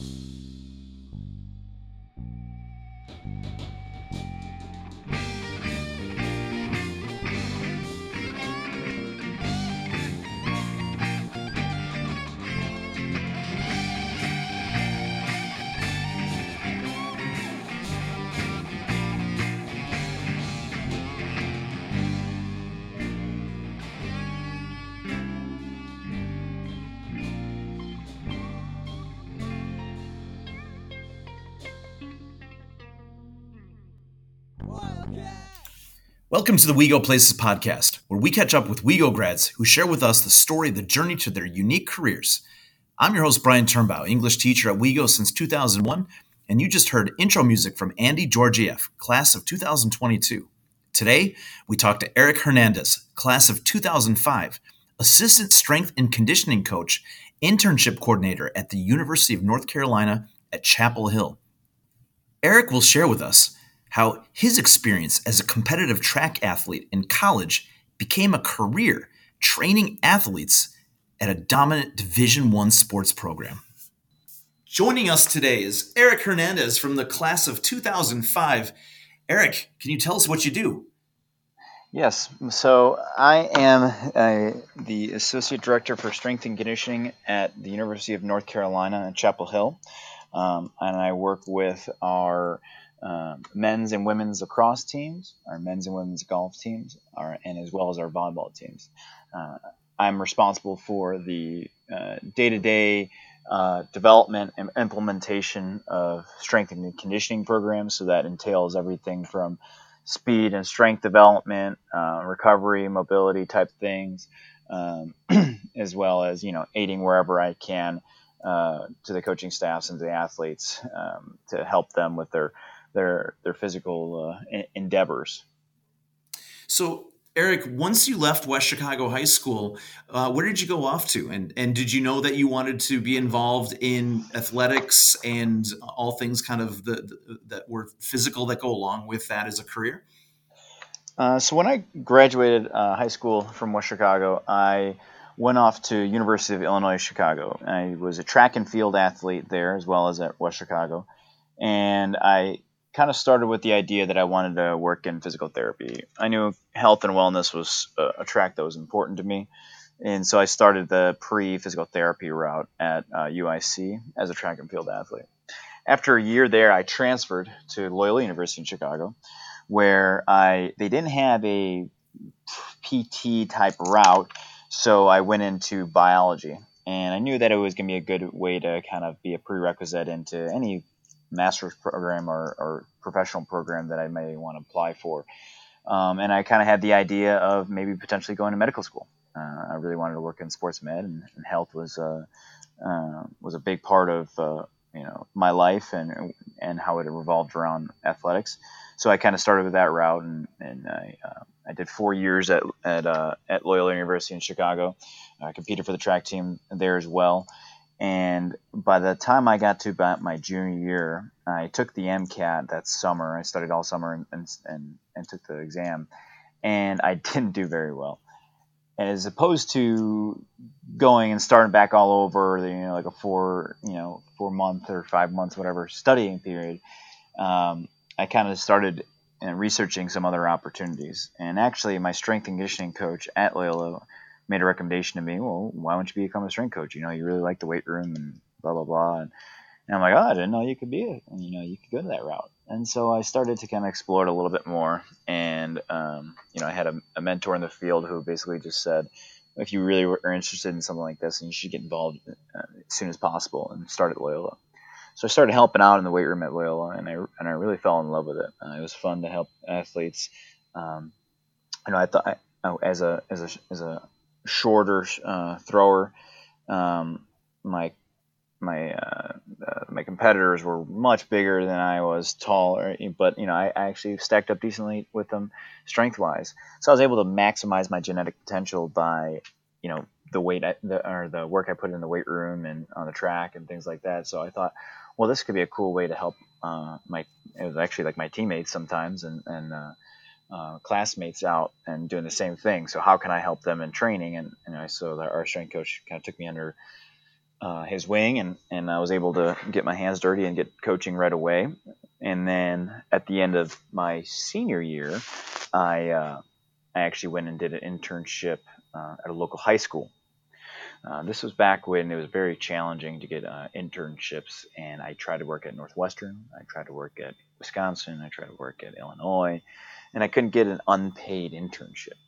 Peace. Welcome to the We Go Places podcast, where we catch up with WeGo grads who share with us the story the journey to their unique careers. I'm your host, Brian Turnbow, English teacher at WeGo since 2001, and you just heard intro music from Andy Georgiev, class of 2022. Today, we talk to Eric Hernandez, class of 2005, assistant strength and conditioning coach, internship coordinator at the University of North Carolina at Chapel Hill. Eric will share with us how his experience as a competitive track athlete in college became a career training athletes at a dominant Division 1 sports program. Joining us today is Eric Hernandez from the class of 2005. Eric, can you tell us what you do? Yes, so I am uh, the Associate Director for Strength and Conditioning at the University of North Carolina at Chapel Hill. Um, and I work with our um, men's and women's lacrosse teams, our men's and women's golf teams, our, and as well as our volleyball teams. Uh, I'm responsible for the day to day development and implementation of strength and conditioning programs. So that entails everything from speed and strength development, uh, recovery, mobility type things, um, as well as you know aiding wherever I can uh, to the coaching staffs and the athletes um, to help them with their their their physical uh, endeavors. So, Eric, once you left West Chicago High School, uh, where did you go off to? And and did you know that you wanted to be involved in athletics and all things kind of the, the that were physical that go along with that as a career? Uh, so when I graduated uh, high school from West Chicago, I went off to University of Illinois Chicago. I was a track and field athlete there as well as at West Chicago, and I kind of started with the idea that I wanted to work in physical therapy. I knew health and wellness was a, track that was important to me. And so I started the pre physical therapy route at uh, UIC as a track and field athlete. After a year there, I transferred to Loyola University in Chicago, where I they didn't have a PT type route, so I went into biology. And I knew that it was going to be a good way to kind of be a prerequisite into any master's program or, or professional program that I may want to apply for. Um, and I kind of had the idea of maybe potentially going to medical school. Uh, I really wanted to work in sports med, and, and health was uh, uh, was a big part of uh, you know my life and and how it revolved around athletics. So I kind of started with that route, and, and I, uh, I did four years at at, uh, at Loyola University in Chicago. I competed for the track team there as well. And by the time I got to about my junior year, I took the MCAT that summer. I studied all summer and, and, and, and took the exam, and I didn't do very well. As opposed to going and starting back all over, you know, like a four, you know, four month or five months, whatever studying period, um, I kind of started uh, researching some other opportunities. And actually, my strength and conditioning coach at Loyola made a recommendation to me. Well, why don't you become a strength coach? You know, you really like the weight room and blah blah blah. And, and I'm like, oh, I didn't know you could be a, you know, you could go to that route. And so I started to kind of explore it a little bit more. And um, you know, I had a, a, mentor in the field who basically just said, if you really were interested in something like this, then you should get involved uh, as soon as possible and start at Loyola. So I started helping out in the weight room at Loyola, and I and I really fell in love with it. Uh, it was fun to help athletes. Um, you know, I thought I, as a as a as a shorter uh, thrower. Um, my my uh, uh, my competitors were much bigger than I was taller, but you know I, I actually stacked up decently with them strength wise. So I was able to maximize my genetic potential by you know the weight I, the, or the work I put in the weight room and on the track and things like that. So I thought, well, this could be a cool way to help uh, my it was actually like my teammates sometimes and and uh, classmates out and doing the same thing. So how can I help them in training? And, and I, so our strength coach kind of took me under uh, his wing, and, and I was able to get my hands dirty and get coaching right away. And then at the end of my senior year, I uh, I actually went and did an internship uh, at a local high school. Uh, this was back when it was very challenging to get internships, and I tried to work at Northwestern, I tried to work at Wisconsin, I tried to work at Illinois, and I couldn't get an unpaid internship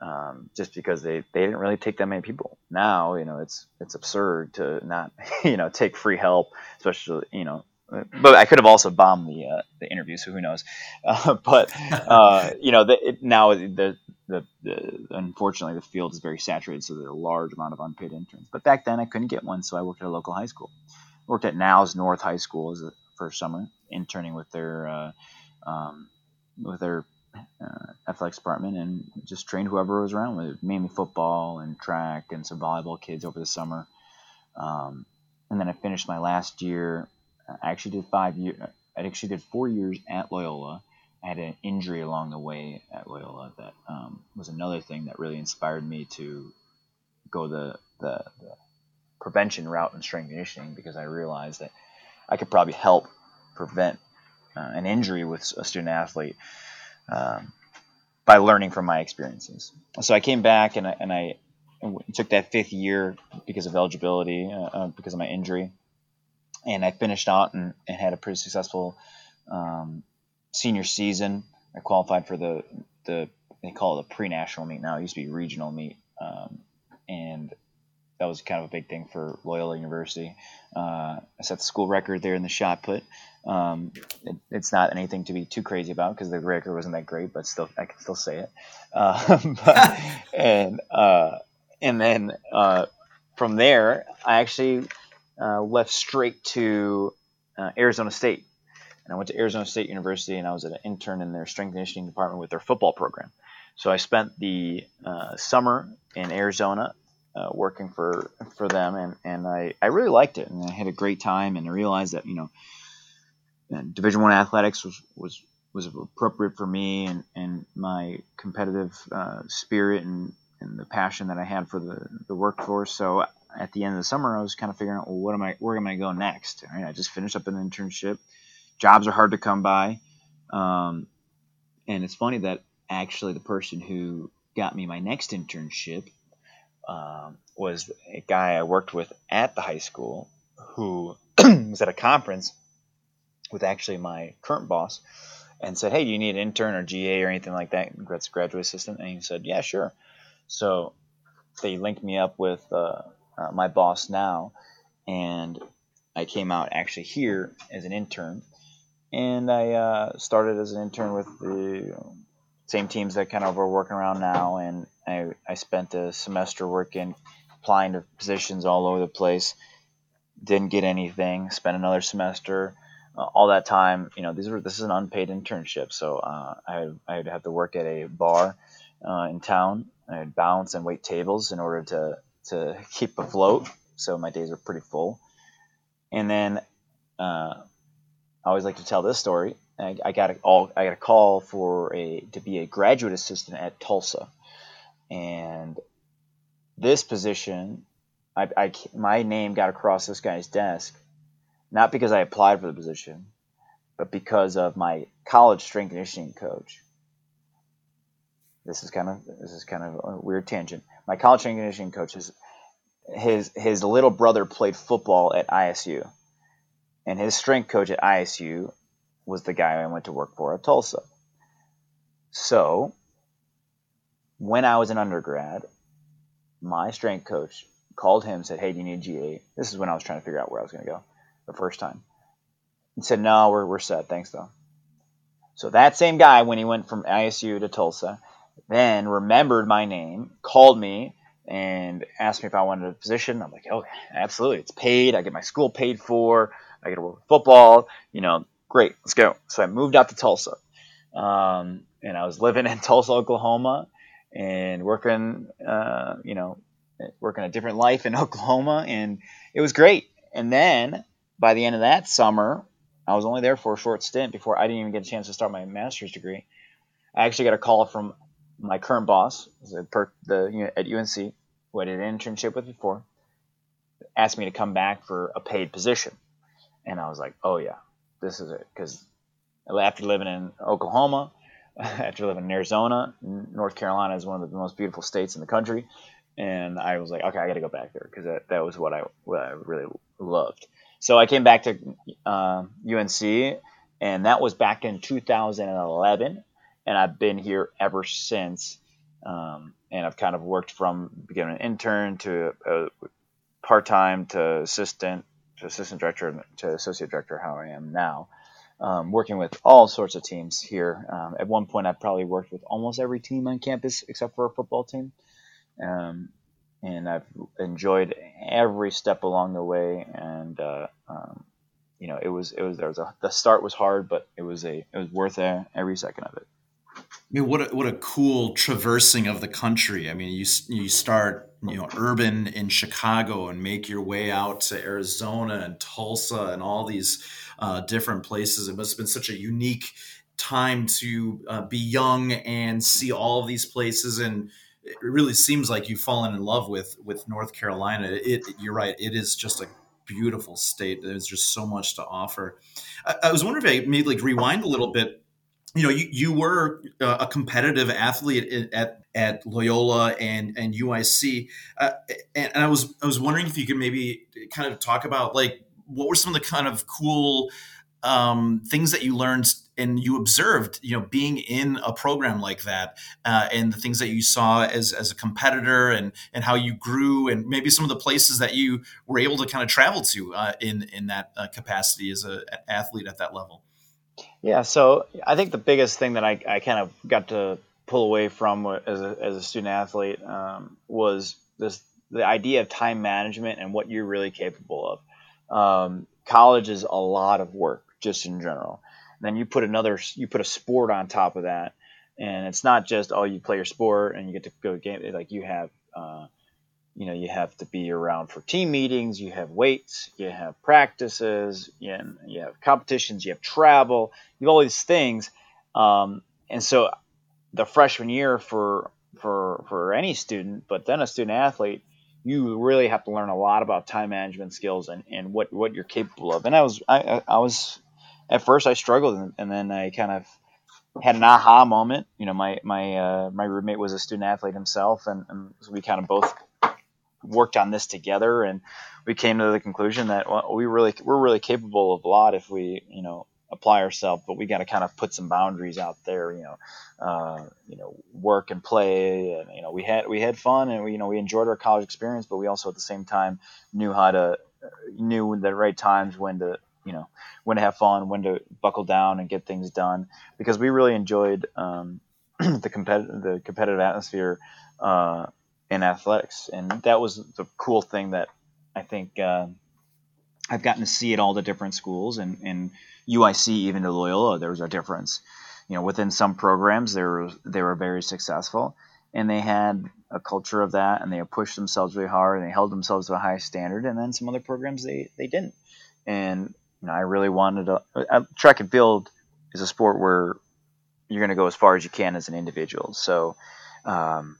um, just because they, they didn't really take that many people. Now, you know, it's it's absurd to not you know take free help, especially you know but I could have also bombed the uh, the interview, so who knows? Uh, but uh, you know, the, it, now the, the, the unfortunately the field is very saturated, so there's a large amount of unpaid interns. But back then I couldn't get one, so I worked at a local high school. worked at Niles North High School as a first summer, interning with their uh, um, with their uh, athletics department, and just trained whoever was around with mainly football and track and some volleyball kids over the summer. Um, and then I finished my last year I actually did five years. I actually did four years at Loyola. I had an injury along the way at Loyola that um, was another thing that really inspired me to go the, the, the prevention route in strength conditioning because I realized that I could probably help prevent uh, an injury with a student athlete um, by learning from my experiences. So I came back and I, and I took that fifth year because of eligibility, uh, uh because of my injury and I finished out and, and had a pretty successful um, senior season. I qualified for the the they call it a pre-national meet now. It used to be regional meet, um, and that was kind of a big thing for Loyola University. Uh, I set the school record there in the shot put. Um, it, it's not anything to be too crazy about because the record wasn't that great, but still I can still say it. Uh, but, and uh, and then uh, from there, I actually uh, left straight to uh, Arizona State. And I went to Arizona State University and I was an intern in their strength and conditioning department with their football program. So I spent the uh, summer in Arizona uh, working for for them, and, and I, I really liked it, and I had a great time, and I realized that you know Division One athletics was, was was appropriate for me, and, and my competitive uh, spirit and, and the passion that I had for the, the workforce. So at the end of the summer, I was kind of figuring out, well, what am I, where am I going next? Right? I just finished up an internship. Jobs are hard to come by. Um, and it's funny that actually the person who got me my next internship um, was a guy I worked with at the high school who was at a conference with actually my current boss and said, Hey, do you need an intern or GA or anything like that? Graduate assistant. And he said, Yeah, sure. So they linked me up with uh, uh, my boss now, and I came out actually here as an intern, and I uh, started as an intern with the same teams that kind of are working around now, and I, I spent a semester working, applying to positions all over the place. Didn't get anything. Spent another semester. Uh, all that time, you know, these were this is an unpaid internship, so uh, I I'd have to work at a bar uh, in town. I'd bounce and wait tables in order to to keep afloat. So my days were pretty full. And then uh, I always like to tell this story. I, I got a all I got a call for a to be a graduate assistant at Tulsa, and this position, I, I my name got across this guy's desk, not because I applied for the position, but because of my college strength conditioning coach. This is kind of this is kind of a weird tangent my college strength conditioning coach, his, his, his little brother played football at ISU. And his strength coach at ISU was the guy I went to work for at Tulsa. So, when I was an undergrad, my strength coach called him and said, Hey, do you need a GA? This is when I was trying to figure out where I was going to go the first time. He said, No, we're, we're set. Thanks, though. So, that same guy, when he went from ISU to Tulsa, then remembered my name, called me, and asked me if I wanted a position. I'm like, oh, absolutely. It's paid. I get my school paid for. I get to work football. You know, great. Let's go. So I moved out to Tulsa. Um, and I was living in Tulsa, Oklahoma, and working, uh, you know, working a different life in Oklahoma. And it was great. And then by the end of that summer, I was only there for a short stint before I didn't even get a chance to start my master's degree. I actually got a call from my current boss, the, the at UNC, who I did an internship with before, asked me to come back for a paid position, and I was like, oh yeah, this is it because after living in Oklahoma, after living in Arizona, North Carolina is one of the most beautiful states in the country, and I was like, okay, I got to go back there because that, that was what I what I really loved. So I came back to uh, UNC, and that was back in 2011, and I've been here ever since. Um, and I've kind of worked from beginning an intern to a part time to assistant to assistant director to associate director, how I am now. Um, working with all sorts of teams here. Um, at one point, I probably worked with almost every team on campus except for a football team. Um, and I've enjoyed every step along the way. And uh, um, you know, it was it was there was a the start was hard, but it was a it was worth every second of it. I mean, what a, what a cool traversing of the country. I mean, you you start you know urban in Chicago and make your way out to Arizona and Tulsa and all these uh, different places. It must have been such a unique time to uh, be young and see all of these places and it really seems like you've fallen in love with with North Carolina. It, you're right. It is just a beautiful state. There's just so much to offer. I, I was wondering if I maybe like rewind a little bit. You know, you, you were uh, a competitive athlete at at Loyola and and UIC, uh, and, and I was I was wondering if you could maybe kind of talk about like what were some of the kind of cool um, things that you learned and you observed, you know, being in a program like that, uh, and the things that you saw as as a competitor, and and how you grew, and maybe some of the places that you were able to kind of travel to uh, in in that uh, capacity as an athlete at that level. Yeah, so I think the biggest thing that I, I kind of got to pull away from as a, as a student athlete um, was this the idea of time management and what you're really capable of. Um, college is a lot of work just in general. Then you put another, you put a sport on top of that, and it's not just oh you play your sport and you get to go game. Like you have, uh, you know, you have to be around for team meetings. You have weights. You have practices. You, you have competitions. You have travel. You have all these things, um, and so the freshman year for for for any student, but then a student athlete, you really have to learn a lot about time management skills and, and what, what you're capable of. And I was I, I was at first I struggled, and, then I kind of had an aha moment. You know, my my uh, my roommate was a student athlete himself, and, and we kind of both worked on this together, and we came to the conclusion that well, we really we're really capable of a lot if we you know apply ourselves, but we got to kind of put some boundaries out there. You know, uh, you know, work and play, and you know, we had we had fun, and we you know we enjoyed our college experience, but we also at the same time knew how to knew the right times when to you know when to have fun, when to buckle down and get things done. Because we really enjoyed um, the competitive the competitive atmosphere uh, in athletics, and that was the cool thing that I think uh, I've gotten to see at all the different schools and and UIC even to Loyola. There was a difference. You know, within some programs, they were they were very successful, and they had a culture of that, and they pushed themselves really hard, and they held themselves to a high standard. And then some other programs, they they didn't. And you know, I really wanted to. Uh, track and field is a sport where you're going to go as far as you can as an individual. So um,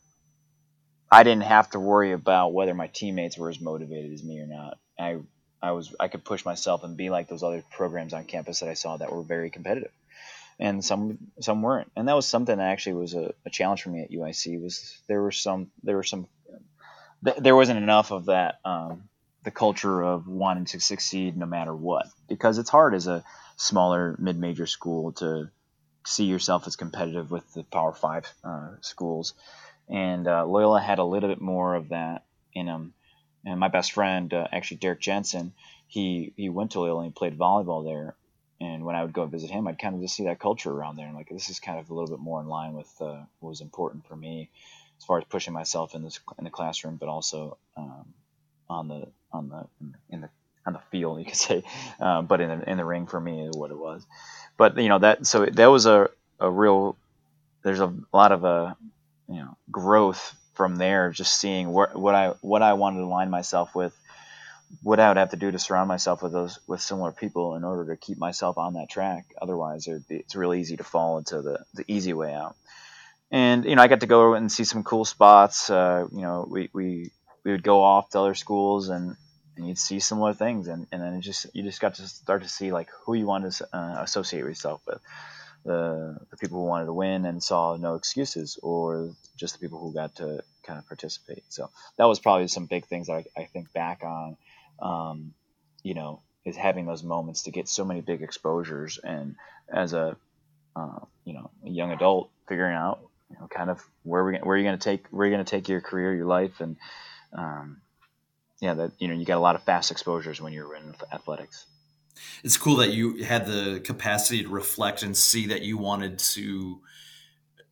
I didn't have to worry about whether my teammates were as motivated as me or not. I I was I could push myself and be like those other programs on campus that I saw that were very competitive, and some some weren't. And that was something that actually was a, a challenge for me at UIC. Was there were some there were some there wasn't enough of that um, the culture of wanting to succeed no matter what. Because it's hard as a smaller mid-major school to see yourself as competitive with the power five uh, schools. And uh, loyola had a little bit more of that in them and my best friend uh, actually derek jensen he he went to loyola and played volleyball there. And when i would go visit him i'd kind of just see that culture around there. And like this is kind of a little bit more in line with uh, what was important for me as far as pushing myself in this in the classroom but also um, on the on the in the on the field, you could say, uh, but in the, in the ring for me is what it was. But you know that so that was a, a real. There's a lot of a uh, you know growth from there, just seeing what what I what I wanted to align myself with, what I would have to do to surround myself with those with similar people in order to keep myself on that track. Otherwise, be, it's real easy to fall into the the easy way out. And you know, I got to go and see some cool spots. Uh, you know, we we we would go off to other schools and and you'd see similar things, and, and then just you just got to start to see like who you wanted to uh, associate yourself with, the the people who wanted to win and saw no excuses, or just the people who got to kind of participate. So that was probably some big things that I, I think back on, um, you know, is having those moments to get so many big exposures, and as a uh, you know a young adult figuring out you know kind of where we where you're going to take where you're going to take your career, your life, and um, yeah, that you know you got a lot of fast exposures when you're in athletics. It's cool that you had the capacity to reflect and see that you wanted to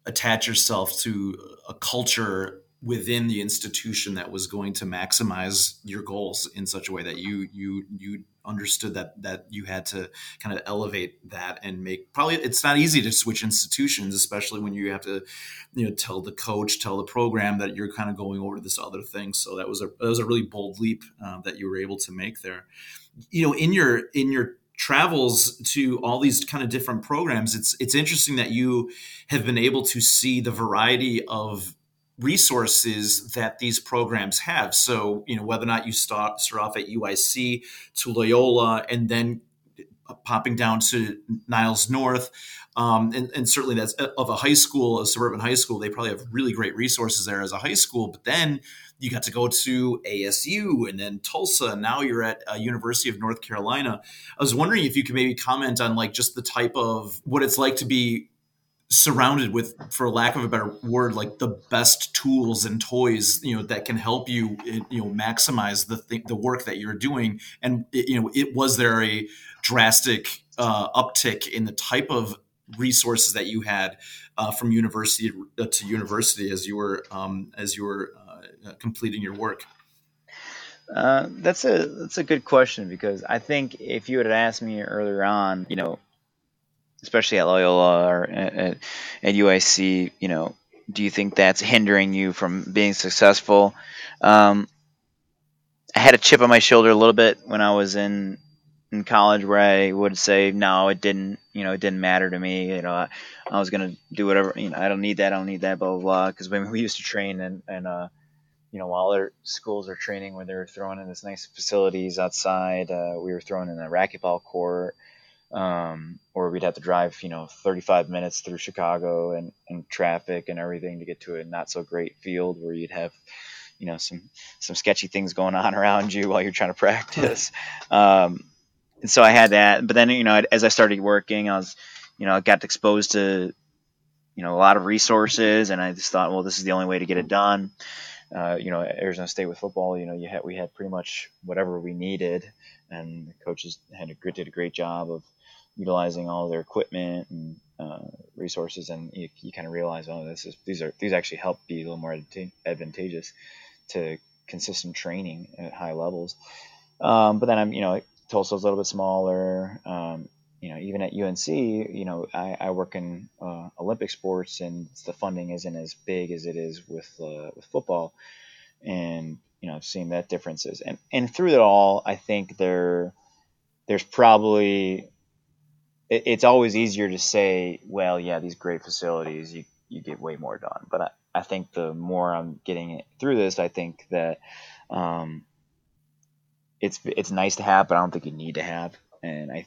attach yourself to a culture within the institution that was going to maximize your goals in such a way that you you you understood that that you had to kind of elevate that and make probably it's not easy to switch institutions especially when you have to you know tell the coach tell the program that you're kind of going over to this other thing. So that was a that was a really bold leap uh, that you were able to make there. You know in your in your travels to all these kind of different programs it's it's interesting that you have been able to see the variety of resources that these programs have. So, you know, whether or not you start, start off at UIC to Loyola and then popping down to Niles North, um, and, and, certainly that's uh, of a high school, a suburban high school, they probably have really great resources there as a high school. But then you got to go to ASU and then Tulsa, and now you're at uh, University of North Carolina. I was wondering if you could maybe comment on like just the type of what it's like to be surrounded with for lack of a better word like the best tools and toys you know that can help you you know maximize the th- the work that you're doing. And you know it was there a drastic uh, uptick in the type of resources that you had uh, from university to university as you were um, as you were uh, completing your work? Uh, that's a that's a good question because I think if you had asked me earlier on, you know, especially at Loyola or at, at UIC, you know, do you think that's hindering you from being successful? Um, I had a chip on my shoulder a little bit when I was in in college, where I would say, no, it didn't. You know, it didn't matter to me. You know, I, I was gonna do whatever. You know, I don't need that. I don't need that. Blah blah blah. Because when we used to train and and uh, you know, while other schools are training where they're throwing in this nice facilities outside, uh, we were throwing in a racquetball court um, or we'd have to drive, you know, 35 minutes through Chicago and, and traffic and everything to get to a not so great field where you'd have, you know, some some sketchy things going on around you while you're trying to practice. Um, and so I had that, but then you know, as I started working, I was, you know, I got exposed to, you know, a lot of resources, and I just thought, well, this is the only way to get it done. Uh, you know, Arizona State with football, you know, you had we had pretty much whatever we needed, and the coaches had a did a great job of utilizing all their equipment and uh, resources, and you, you kind of realize, oh, this is these are these actually help be a little more advantageous to consistent training at high levels. Um, but then I'm, you know, Tulsa's a little bit smaller. Um, you know, even at UNC, you know, I, I work in uh, Olympic sports, and the funding isn't as big as it is with uh, with football, and you know, seeing that differences, and and through it all, I think there there's probably it, it's always easier to say, well, yeah, these great facilities, you you get way more done. But I, I think the more I'm getting through this, I think that um, it's it's nice to have, but I don't think you need to have. And I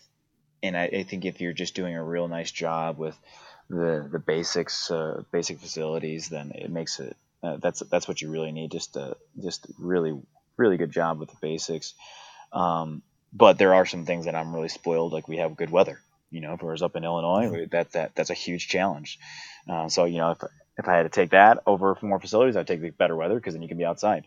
and I, I think if you're just doing a real nice job with the the basics, uh, basic facilities, then it makes it uh, that's that's what you really need. Just a just really really good job with the basics. Um, but there are some things that I'm really spoiled. Like we have good weather you know, if I was up in Illinois, that that that's a huge challenge. Uh, so you know, if if I had to take that over for more facilities, I'd take the better weather because then you can be outside.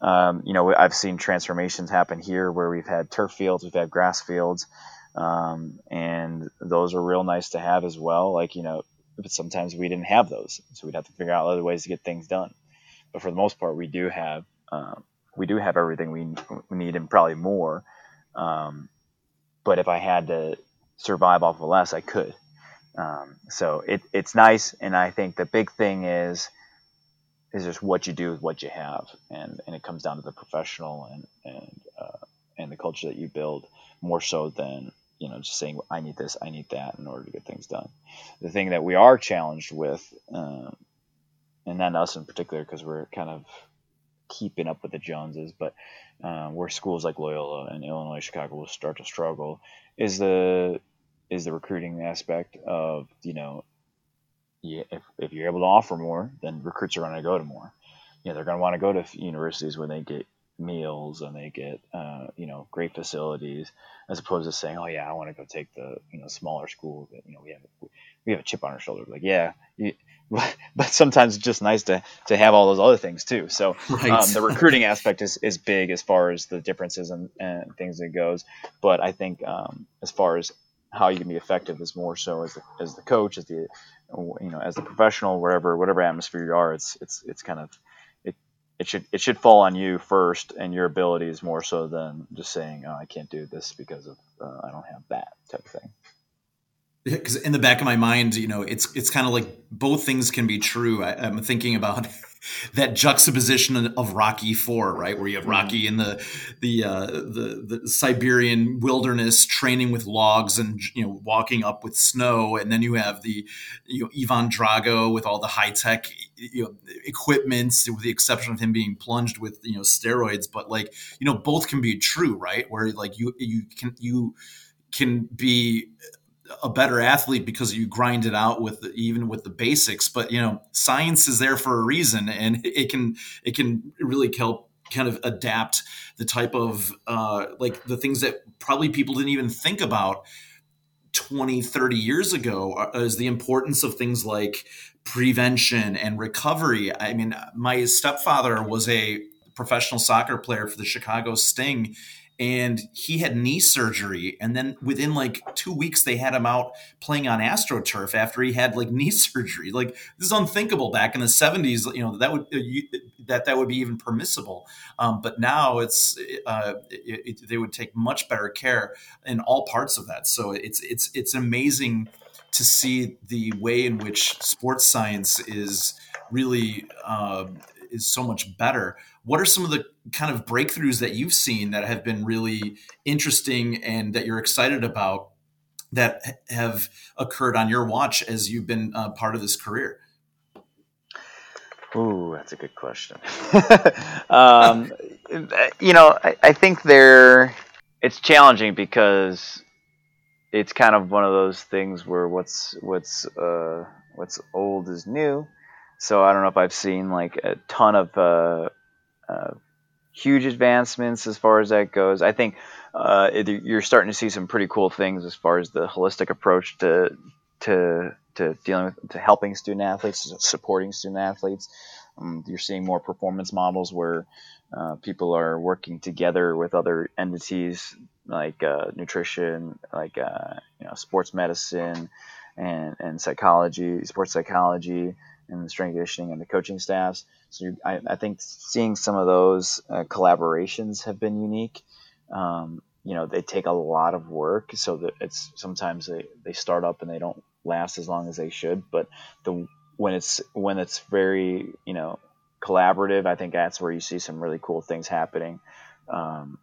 Um, you know, I've seen transformations happen here where we've had turf fields, we've had grass fields, um, and those are real nice to have as well. Like you know, but sometimes we didn't have those, so we'd have to figure out other ways to get things done. But for the most part, we do have um, we do have everything we, we need and probably more. Um, but if I had to survive off of less, I could. Um, so it, it's nice, and I think the big thing is is just what you do with what you have, and, and it comes down to the professional and and uh, and the culture that you build more so than you know just saying I need this, I need that in order to get things done. The thing that we are challenged with, um, and not us in particular, because we're kind of keeping up with the Joneses, but uh, where schools like Loyola and Illinois Chicago will start to struggle is the is the recruiting aspect of you know yeah, if, if you're able to offer more, then recruits are going to go to more. You know, they're going to want to go to universities where they get meals and they get uh, you know great facilities, as opposed to saying, oh yeah, I want to go take the you know smaller school that you know we have we have a chip on our shoulder. Like yeah, you, but sometimes it's just nice to to have all those other things too. So right. um, the recruiting aspect is, is big as far as the differences and, and things that goes. But I think um, as far as how you can be effective is more so as the, as the coach, as the you know as the professional, wherever whatever atmosphere you are, it's it's it's kind of it should it should fall on you first and your abilities more so than just saying oh I can't do this because of uh, I don't have that type of thing because in the back of my mind, you know, it's it's kind of like both things can be true. I, am thinking about that juxtaposition of Rocky Four, right, where you have Rocky in the the uh, the the Siberian wilderness training with logs and you know walking up with snow, and then you have the you know Ivan Drago with all the high tech you know equipment, with the exception of him being plunged with you know steroids. But like you know, both can be true, right? Where like you you can you can be a better athlete because you grind it out with the, even with the basics but you know science is there for a reason and it can it can really help kind of adapt the type of uh, like the things that probably people didn't even think about 20 30 years ago uh, is the importance of things like prevention and recovery. I mean my stepfather was a professional soccer player for the chicago sting and he had knee surgery and then within like two weeks they had him out playing on astroturf after he had like knee surgery. Like this is unthinkable back in the 70s you know that would uh, that that would be even permissible. Um, but now it's uh, it, it, they would take much better care in all parts of that. So it's it's it's amazing to see the way in which sports science is really uh, is so much better what are some of the kind of breakthroughs that you've seen that have been really interesting and that you're excited about that have occurred on your watch as you've been uh, part of this career? Ooh, that's a good question. um, you know, I, I think they're it's challenging because it's kind of one of those things where what's what's uh, what's old is new. So I don't know if I've seen like a ton of uh, uh, huge advancements as far as that goes. I think uh, it, you're starting to see some pretty cool things as far as the holistic approach to to to dealing with to helping student athletes, supporting student athletes. Um, you're seeing more performance models where uh, people are working together with other entities like uh, nutrition, like uh, you know sports medicine, and and psychology, sports psychology, and the strength conditioning and the coaching staffs. So I, I, think seeing some of those uh, collaborations have been unique. Um, you know, they take a lot of work, so that it's sometimes they, they start up and they don't last as long as they should. But the when it's when it's very you know collaborative, I think that's where you see some really cool things happening. Um,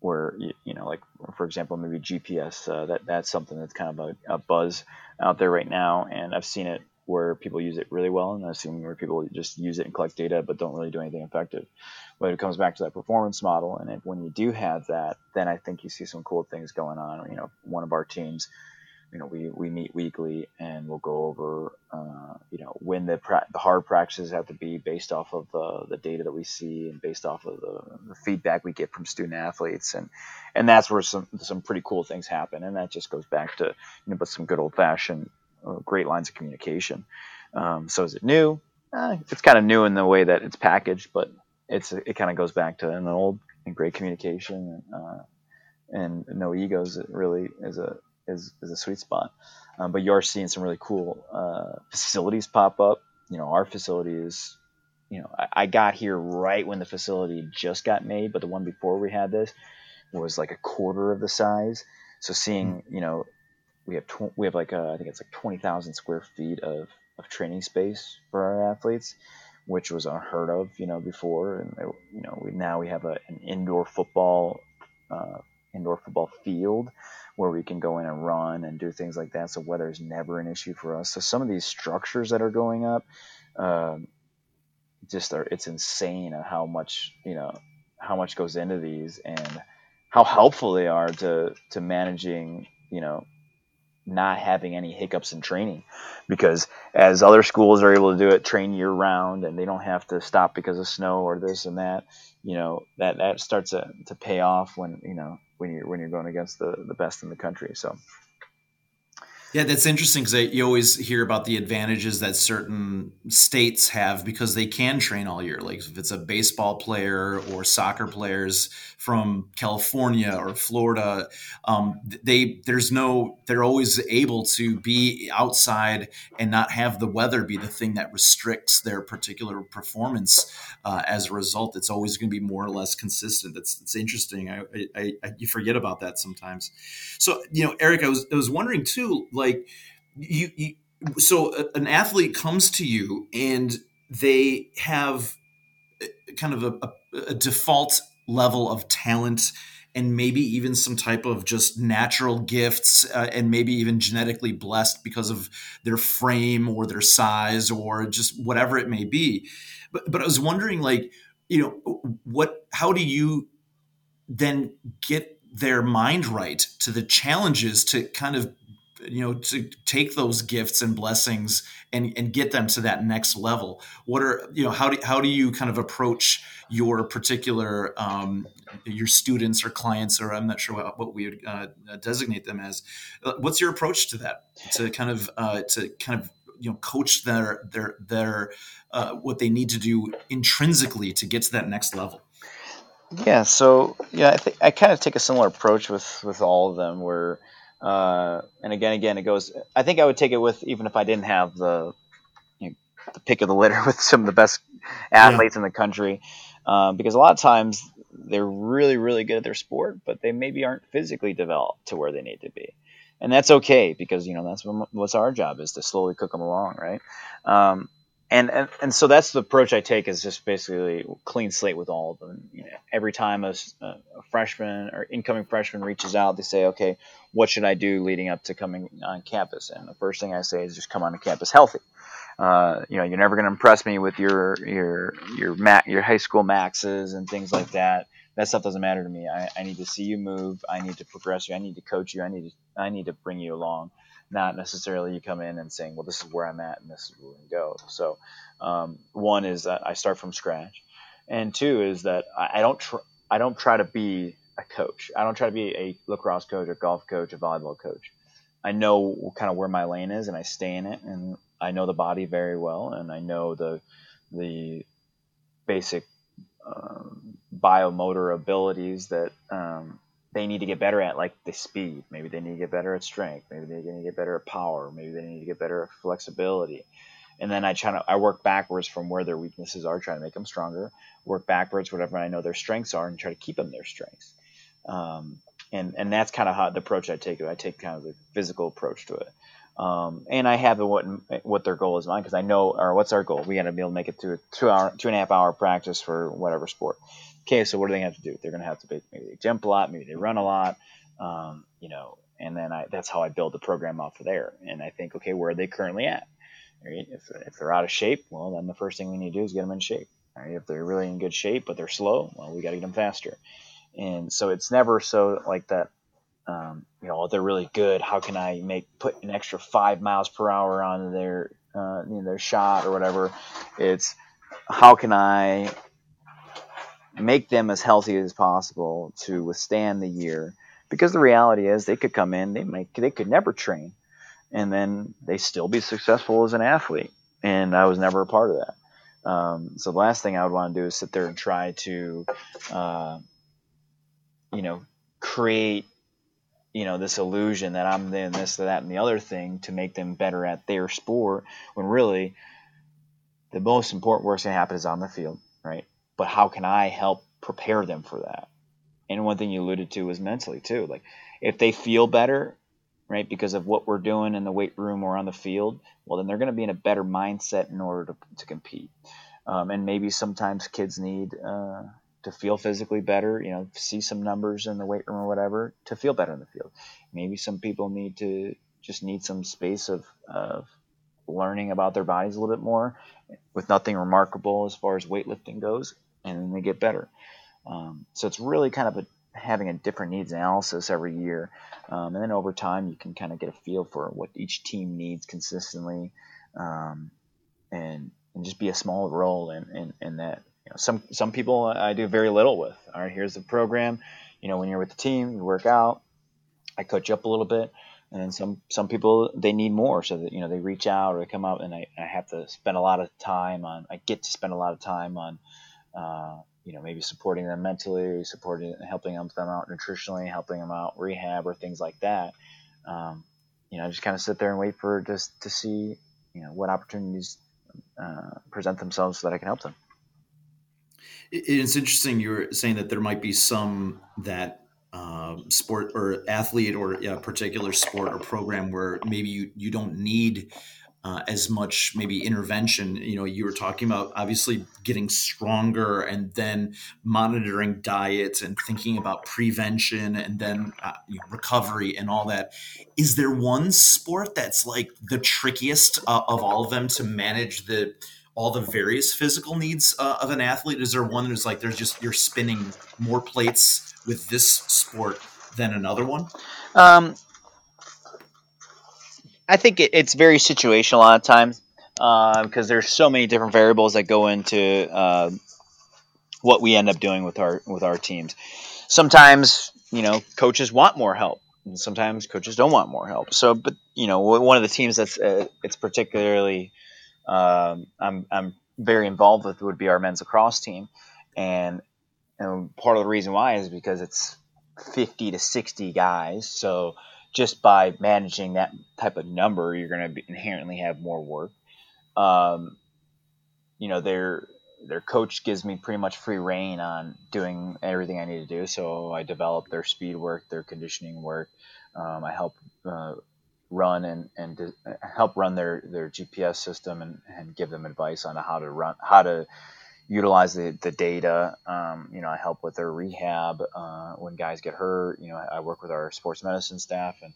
where you, you, know, like for example, maybe GPS. Uh, that that's something that's kind of a, a buzz out there right now, and I've seen it where people use it really well, and I've seen where people just use it and collect data but don't really do anything effective. But it comes back to that performance model, and when you do have that, then I think you see some cool things going on. You know, one of our teams, you know, we, we meet weekly and we'll go over, uh, you know, when the pra- the hard practices have to be based off of the, the data that we see and based off of the, the feedback we get from student athletes, and and that's where some some pretty cool things happen, and that just goes back to you know, but some good old fashioned great lines of communication. Um, so is it new? Uh, it's kind of new in the way that it's packaged, but it's it kind of goes back to an old and great communication uh, and no egos. It really is a is, is a sweet spot. Um, but you are seeing some really cool uh, facilities pop up. You know, our facility is, you know, I, I, got here right when the facility just got made, but the one before we had this was like a quarter of the size. So seeing, hmm. you know, we have tw- we have like a, I think it's like twenty thousand square feet of, of training space for our athletes, which was unheard of, you know, before. And you know, we now we have a, an indoor football uh, indoor football field where we can go in and run and do things like that. So weather is never an issue for us. So some of these structures that are going up, um, just are, it's insane how much you know how much goes into these and how helpful they are to to managing you know not having any hiccups in training because as other schools are able to do it train year round and they don't have to stop because of snow or this and that you know that that starts to, to pay off when you know when you're when you're going against the the best in the country. So yeah, that's interesting because you always hear about the advantages that certain states have because they can train all year. Like if it's a baseball player or soccer players from California or Florida, um, they there's no they're always able to be outside and not have the weather be the thing that restricts their particular performance. Uh, as a result, it's always going to be more or less consistent. That's it's interesting. I, I, I, you forget about that sometimes. So you know, Eric, I was I was wondering too like you, you so an athlete comes to you and they have kind of a, a, default level of talent and maybe even some type of just natural gifts uh, and maybe even genetically blessed because of their frame or their size or just whatever it may be. But but i was wondering like you know what how do you then get their mind right to the challenges to kind of you know to take those gifts and blessings and and get them to that next level. What are you know how do how do you kind of approach your particular um, your students or clients or i'm not sure what, what we would uh, designate them as. Uh, what's your approach to that? To kind of uh, to kind of you know coach their their their uh, what they need to do intrinsically to get to that next level? Yeah so yeah i think i kind of take a similar approach with with all of them where uh, and again, again, it goes. I think I would take it with even if I didn't have the you know, the pick of the litter with some of the best athletes yeah. in the country, um, because a lot of times they're really, really good at their sport, but they maybe aren't physically developed to where they need to be, and that's okay because you know that's what, what's our job is to slowly cook them along, right? Um, and, and and so that's the approach I take is just basically clean slate with all of them. You know, every time a, a, freshman or incoming freshman reaches out, they say, "Okay, what should I do leading up to coming on campus?" And the first thing I say is just come on campus healthy. Uh, you know, you're never going to impress me with your your your ma- your high school maxes and things like that. That stuff doesn't matter to me. I, I need to see you move. I need to progress you. I need to coach you. I need to I need to bring you along not necessarily you come in and saying, well, this is where I'm at and this is where we go. So, um, one is that I start from scratch, and two is that I, I don't tr- I don't try to be a coach. I don't try to be a lacrosse coach, a golf coach, a volleyball coach. I know kind of where my lane is, and I stay in it, and I know the body very well, and I know the the basic um, biomotor abilities that um, they need to get better at like the speed. Maybe they need to get better at strength. Maybe they need to get better at power. Maybe they need to get better at flexibility. And then I try to I work backwards from where their weaknesses are, trying to make them stronger. Work backwards whatever I know their strengths are, and try to keep them their strengths. Um, and and that's kind of how the approach I take. I take kind of the physical approach to it. Um, and I have what what their goal is mine because I know or what's our goal. We got to be able to make it through a two hour two and a half hour practice for whatever sport okay, so what do they have to do? They're going to have to maybe they jump a lot, maybe they run a lot, um, you know, and then I, that's how I build the program off of there. And I think, okay, where are they currently at? Right? If, if they're out of shape, well, then the first thing we need to do is get them in shape. Right? If they're really in good shape, but they're slow, well, we got to get them faster. And so it's never so like that. Um, you know, they're really good. How can I make put an extra five miles per hour on their uh, you know, their shot or whatever? It's how can I make them as healthy as possible to withstand the year. Because the reality is, they could come in, they might, they could never train, and then they still be successful as an athlete. And I was never a part of that. Um, so the last thing I would want to do is sit there and try to, uh, you know, create, you know, this illusion that I'm then this, that, and the other thing to make them better at their sport. When really, the most important work's to happen is on the field, right? But how can I help prepare them for that? And one thing you alluded to was mentally too. Like if they feel better, right, because of what we're doing in the weight room or on the field, well, then they're going to be in a better mindset in order to, to compete. Um, and maybe sometimes kids need uh, to feel physically better, you know, see some numbers in the weight room or whatever to feel better in the field. Maybe some people need to just need some space of, of learning about their bodies a little bit more with nothing remarkable as far as weightlifting goes, and then they get better. Um, so it's really kind of a, having a different needs analysis every year, um, and then over time you can kind of get a feel for what each team needs consistently, um, and and just be a small role in, in, in that. You know, some some people I do very little with. All right, here's the program. You know, when you're with the team, you work out. I coach up a little bit and then some some people they need more so that you know they reach out or they come out and I, I have to spend a lot of time on I get to spend a lot of time on uh, you know maybe supporting them mentally supporting helping them out nutritionally helping them out rehab or things like that. Um, you know just kind of sit there and wait for just to see you know what opportunities uh, present themselves so that I can help them. It's interesting you're saying that there might be some that um, sport or athlete or a particular sport or program where maybe you, you don't need uh, as much maybe intervention you know you were talking about obviously getting stronger and then monitoring diets and thinking about prevention and then uh, you know, recovery and all that is there one sport that's like the trickiest uh, of all of them to manage the all the various physical needs uh, of an athlete? Is there one that's like there's just you're spinning more plates with this sport than another one? Um, I think it, it's very situational a lot of times because uh, there's so many different variables that go into uh, what we end up doing with our with our teams. Sometimes you know coaches want more help. And sometimes coaches don't want more help. So, but you know, one of the teams that's uh, it's particularly um, I'm, I'm very involved with would be our men's lacrosse team. And, and part of the reason why is because it's 50 to 60 guys. So just by managing that type of number, you're going to inherently have more work. Um, you know, their their coach gives me pretty much free rein on doing everything I need to do. So I develop their speed work, their conditioning work. Um, I help uh, run and, and help run their, their GPS system and, and give them advice on how to run, how to utilize the, the data. Um, you know, I help with their rehab uh, when guys get hurt. You know, I work with our sports medicine staff and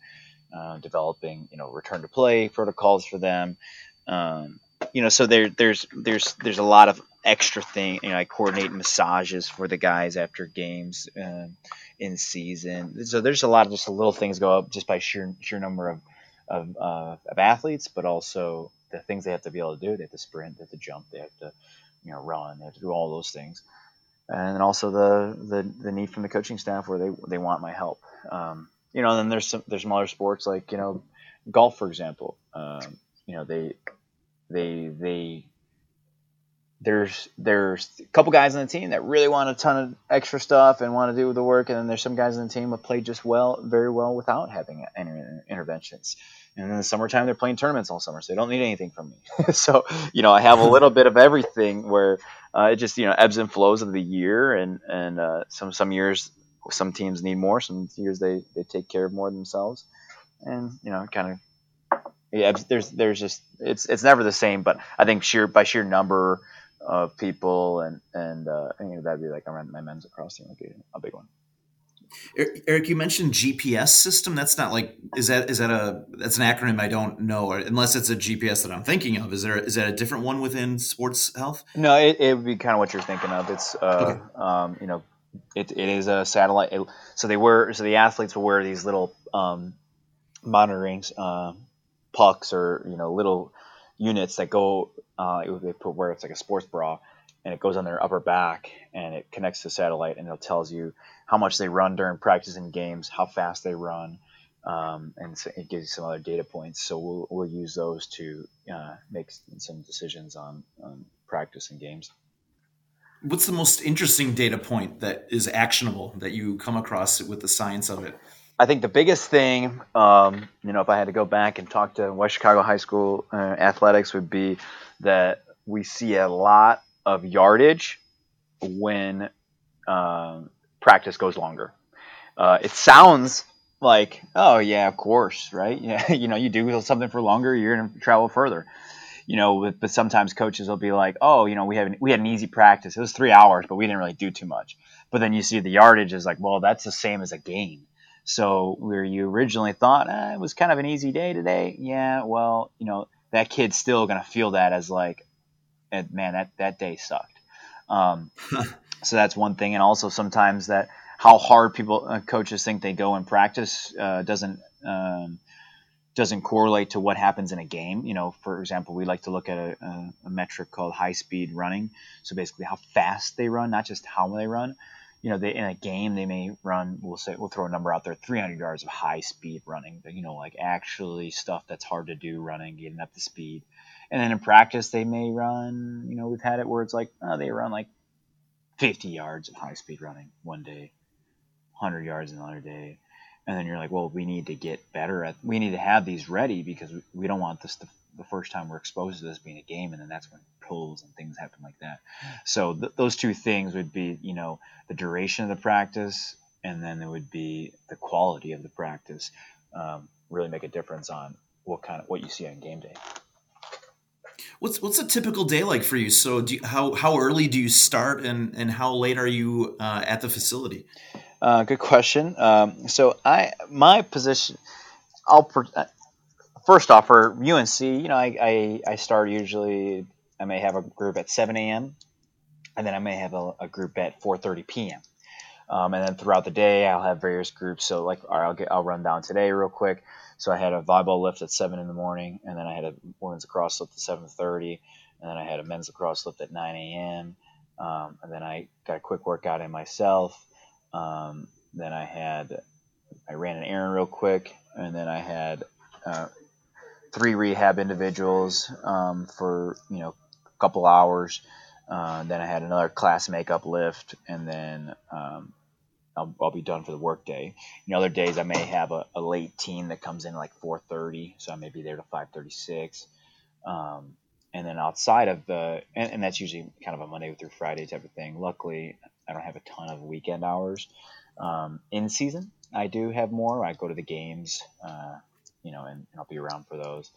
uh, developing, you know, return to play protocols for them. Um, you know, so there, there's there's there's a lot of extra thing. You know, I coordinate massages for the guys after games uh, in season. So there's a lot of just little things go up just by sheer sheer number of of, uh, of athletes, but also the things they have to be able to do. They have to sprint, they have to jump, they have to, you know, run, they have to do all those things. And also the, the, the need from the coaching staff where they, they want my help. Um, you know, and then there's some, there's other sports like, you know, golf, for example, um, you know, they, they, they, there's there's a couple guys on the team that really want a ton of extra stuff and want to do the work, and then there's some guys on the team that play just well, very well without having any interventions. And in the summertime, they're playing tournaments all summer, so they don't need anything from me. so you know, I have a little bit of everything where uh, it just you know ebbs and flows of the year, and and uh, some some years some teams need more, some years they they take care of more themselves, and you know, kind of yeah, there's there's just it's it's never the same, but I think sheer by sheer number of people, and and uh, I think that'd be like rent my men's lacrosse team would be a big one. Eric, you mentioned GPS system. That's not like is that is that a that's an acronym I don't know, or unless it's a GPS that I'm thinking of. Is there is that a different one within sports health? No, it, it would be kind of what you're thinking of. It's uh, okay. um, you know, it, it is a satellite. It, so they wear so the athletes will wear these little um, monitoring uh, pucks or you know little units that go uh, they put where it's like a sports bra and it goes on their upper back and it connects to satellite and it tells you how much they run during practice and games, how fast they run, um, and so it gives you some other data points. So we'll, we'll use those to uh, make some decisions on, on practice and games. What's the most interesting data point that is actionable that you come across with the science of it? I think the biggest thing, um, you know, if I had to go back and talk to West Chicago High School uh, athletics, would be that we see a lot of yardage when uh, practice goes longer. Uh, it sounds like, oh yeah, of course, right? Yeah, you know, you do something for longer, you're to travel further. You know, but, but sometimes coaches will be like, oh, you know, we have an, we had an easy practice. It was three hours, but we didn't really do too much. But then you see the yardage is like, well, that's the same as a game so where you originally thought eh, it was kind of an easy day today, yeah, well, you know, that kid's still gonna feel that as like, man, that that day sucked. Um, so that's one thing, and also sometimes that how hard people uh, coaches think they go in practice uh, doesn't um, doesn't correlate to what happens in a game. You know, for example, we like to look at a, a, a metric called high speed running. So basically, how fast they run, not just how they run. You know, they, in a game they may run. We'll say we'll throw a number out there: 300 yards of high speed running. You know, like actually stuff that's hard to do running, getting up to speed. And then in practice they may run. You know, we've had it where it's like oh, they run like 50 yards of high speed running one day, 100 yards another day and then you're like, well, we need to get better at. We need to have these ready because we don't want this to, the first time we're exposed to this being a game, and then that's when pulls and things happen like that. So th- those two things would be, you know, the duration of the practice, and then it would be the quality of the practice. Um, really make a difference on what kind of what you see on game day. What's what's a typical day like for you? So, you, how how early do you start, and and how late are you uh, at the facility? Uh, good question. Um, so I my position, I'll uh, first off for UNC. You know, I, I, I start usually. I may have a group at 7 a.m. and then I may have a, a group at 4:30 p.m. Um, and then throughout the day, I'll have various groups. So like, I'll get I'll run down today real quick. So I had a volleyball lift at seven in the morning, and then I had a women's lacrosse lift at 7:30, and then I had a men's lacrosse lift at 9 a.m. Um, and then I got a quick workout in myself um, then I had, I ran an errand real quick, and then I had uh, three rehab individuals um, for you know a couple hours. Uh, then I had another class makeup lift, and then um, I'll, I'll, be done for the workday. You know, other days I may have a, a, late team that comes in like 4:30, so I may be there to 5:36. Um, and then outside of the, and, and, that's usually kind of a Monday through Friday type of thing. Luckily, I don't have a ton of weekend hours. Um, in season, I do have more. I go to the games, uh, you know, and, and, I'll be around for those.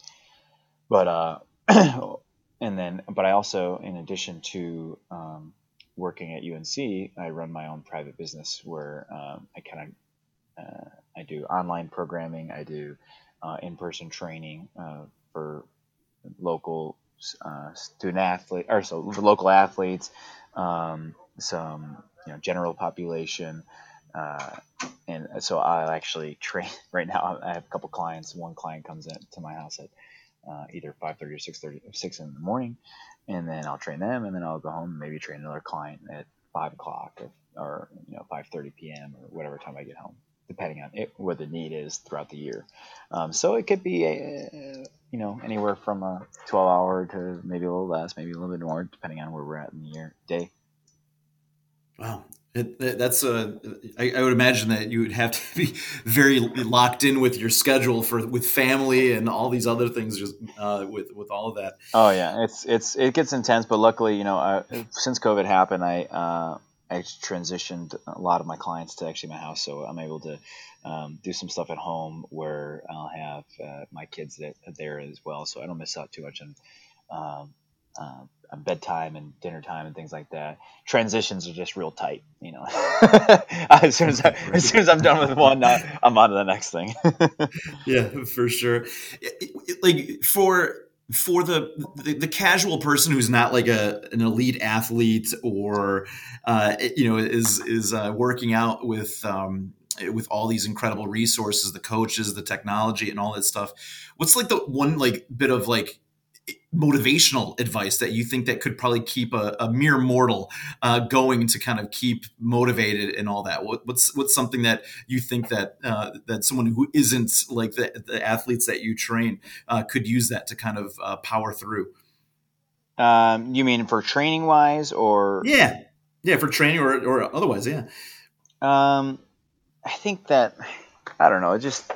But uh, and then, but I also, in addition to um, working at UNC, I run my own private business where um, I kind of uh, I do online programming. I do uh, in-person training uh, for local uh, student athlete or so local athletes. Um, some you know general population. Uh, and so I actually train right now. I have a couple clients. One client comes in to my house at uh, either 5:30 or 6:30, 6 in the morning, and then I'll train them, and then I'll go home and maybe train another client at five o'clock or, or you know 5:30 p.m. or whatever time I get home, depending on it, what the need is throughout the year. Um, so it could be a, you know anywhere from a 12 hour to maybe a little less, maybe a little bit more, depending on where we're at in the year day. Wow. That's a. I, I would imagine that you would have to be very locked in with your schedule for with family and all these other things, just uh, with with all of that. Oh yeah, it's it's it gets intense, but luckily, you know, uh, since COVID happened, I uh, I transitioned a lot of my clients to actually my house, so I'm able to um, do some stuff at home where I'll have uh, my kids that there as well, so I don't miss out too much on um, uh, bedtime and dinner time and things like that. Transitions are just real tight, you know. as soon as I, as soon as I'm done with one, I'm on to the next thing. yeah, for sure. Like for for the, the, the casual person who's not like a an elite athlete or uh, you know is is uh, working out with um, with all these incredible resources, the coaches, the technology, and all that stuff. What's like the one like bit of like motivational advice that you think that could probably keep a, a mere mortal uh, going to kind of keep motivated and all that? What, what's what's something that you think that uh, that someone who isn't like the, the athletes that you train uh, could use that to kind of uh, power through? Um, you mean for training wise, or yeah, yeah, for training or or otherwise, yeah. Um, I think that I don't know. It just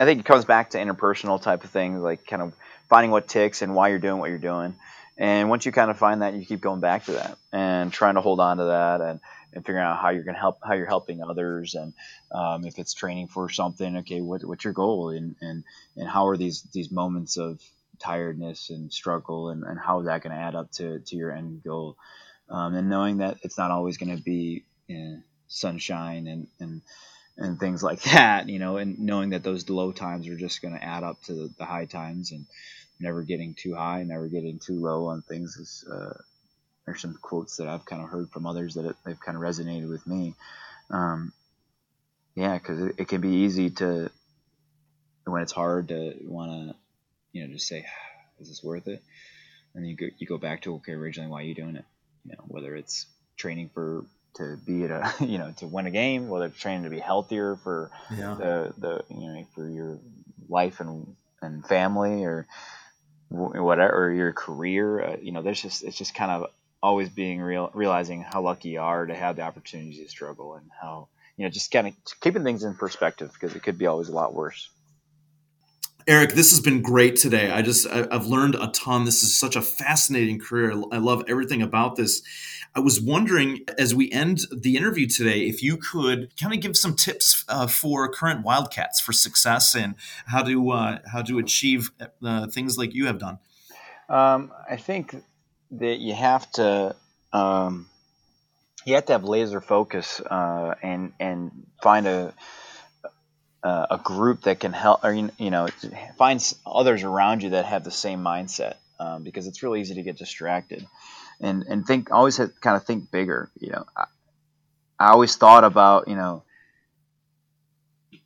I think it comes back to interpersonal type of things, like kind of finding what ticks and why you're doing what you're doing. And once you kind of find that, you keep going back to that and trying to hold on to that and, and figuring out how you're going to help, how you're helping others. And um, if it's training for something, okay, what, what's your goal? And, and, and how are these, these moments of tiredness and struggle and, and how is that going to add up to, to your end goal? Um, and knowing that it's not always going to be you know, sunshine and, and, and things like that, you know, and knowing that those low times are just going to add up to the, the high times and, never getting too high, never getting too low on things. Is, uh, there's some quotes that I've kind of heard from others that it, they've kind of resonated with me. Um, yeah, because it, it, can be easy to when it's hard to want to, you know, just say, "Is this worth it?" And then you go you go back to okay, originally why are you doing it? You know, whether it's training for to be at a you know to win a game, whether it's training to be healthier for yeah. the the you know for your life and and family or whatever your career. Uh, you know, there's just it's just kind of always being real realizing how lucky you are to have the opportunity to struggle and how you know just kind of keeping things in perspective because it could be always a lot worse. Eric, this has been great today. I just I've learned a ton. This is such a fascinating career. I love everything about this. I was wondering as we end the interview today, if you could kind of give some tips uh, for current Wildcats for success and how to uh, how to achieve uh, things like you have done. Um, I think that you have to um, you have to have laser focus uh, and and find a uh, a group that can help, or you know, find others around you that have the same mindset, um, because it's really easy to get distracted, and and think always have, kind of think bigger. You know, I, I always thought about you know.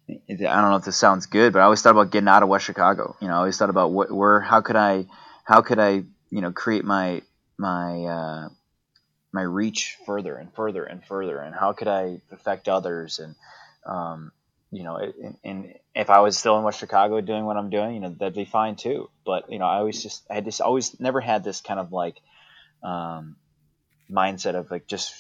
I don't know if this sounds good, but I always thought about getting out of West Chicago. You know, I always thought about what, where, how could I, how could I, you know, create my my uh, my reach further and further and further, and how could I affect others, and um, you know, and, and, if I was still in West Chicago doing what I'm doing, you know, that'd be fine too. But you know, I always just I had this always never had this kind of like um, mindset of like just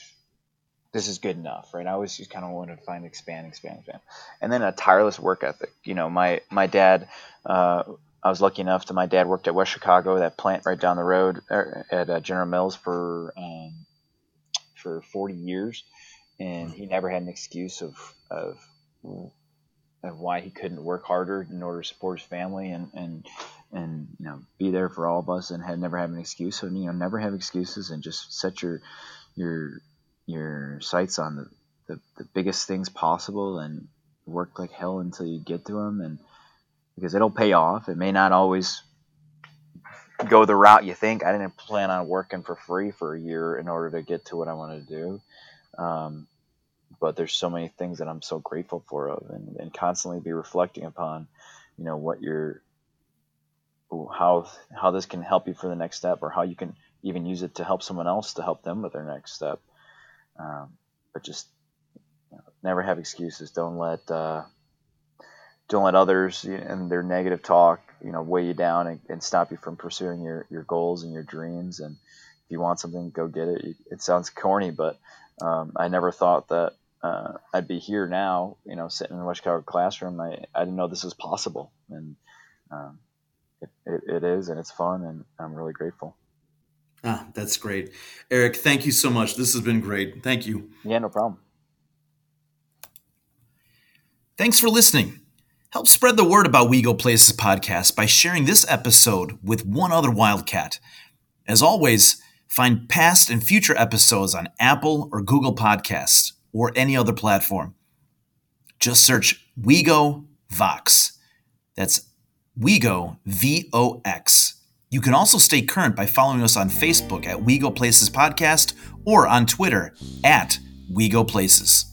this is good enough, right? I always just kind of wanted to find expand, expand, expand, and then a tireless work ethic. You know, my my dad. Uh, I was lucky enough to my dad worked at West Chicago, that plant right down the road er, at uh, General Mills for um, for 40 years, and he never had an excuse of of of why he couldn't work harder in order to support his family and and and you know be there for all of us and had never have an excuse. So you know never have excuses and just set your your your sights on the, the, the biggest things possible and work like hell until you get to them and because it'll pay off. It may not always go the route you think. I didn't plan on working for free for a year in order to get to what I wanted to do. Um, but there's so many things that I'm so grateful for of and, and constantly be reflecting upon, you know, what you're, how, how this can help you for the next step or how you can even use it to help someone else to help them with their next step. Um, but just you know, never have excuses. Don't let, uh, don't let others and their negative talk, you know, weigh you down and, and stop you from pursuing your, your goals and your dreams. And if you want something, go get it. It sounds corny, but um, I never thought that uh, I'd be here now, you know, sitting in a West Chicago classroom. I, I didn't know this was possible, and um, it, it, it is, and it's fun, and I'm really grateful. Ah, that's great, Eric. Thank you so much. This has been great. Thank you. Yeah, no problem. Thanks for listening. Help spread the word about We Go Places podcast by sharing this episode with one other Wildcat. As always Find past and future episodes on Apple or Google Podcasts or any other platform. Just search WeGo Vox. That's WeGo V O X. You can also stay current by following us on Facebook at We Go Places Podcast or on Twitter at We Go Places.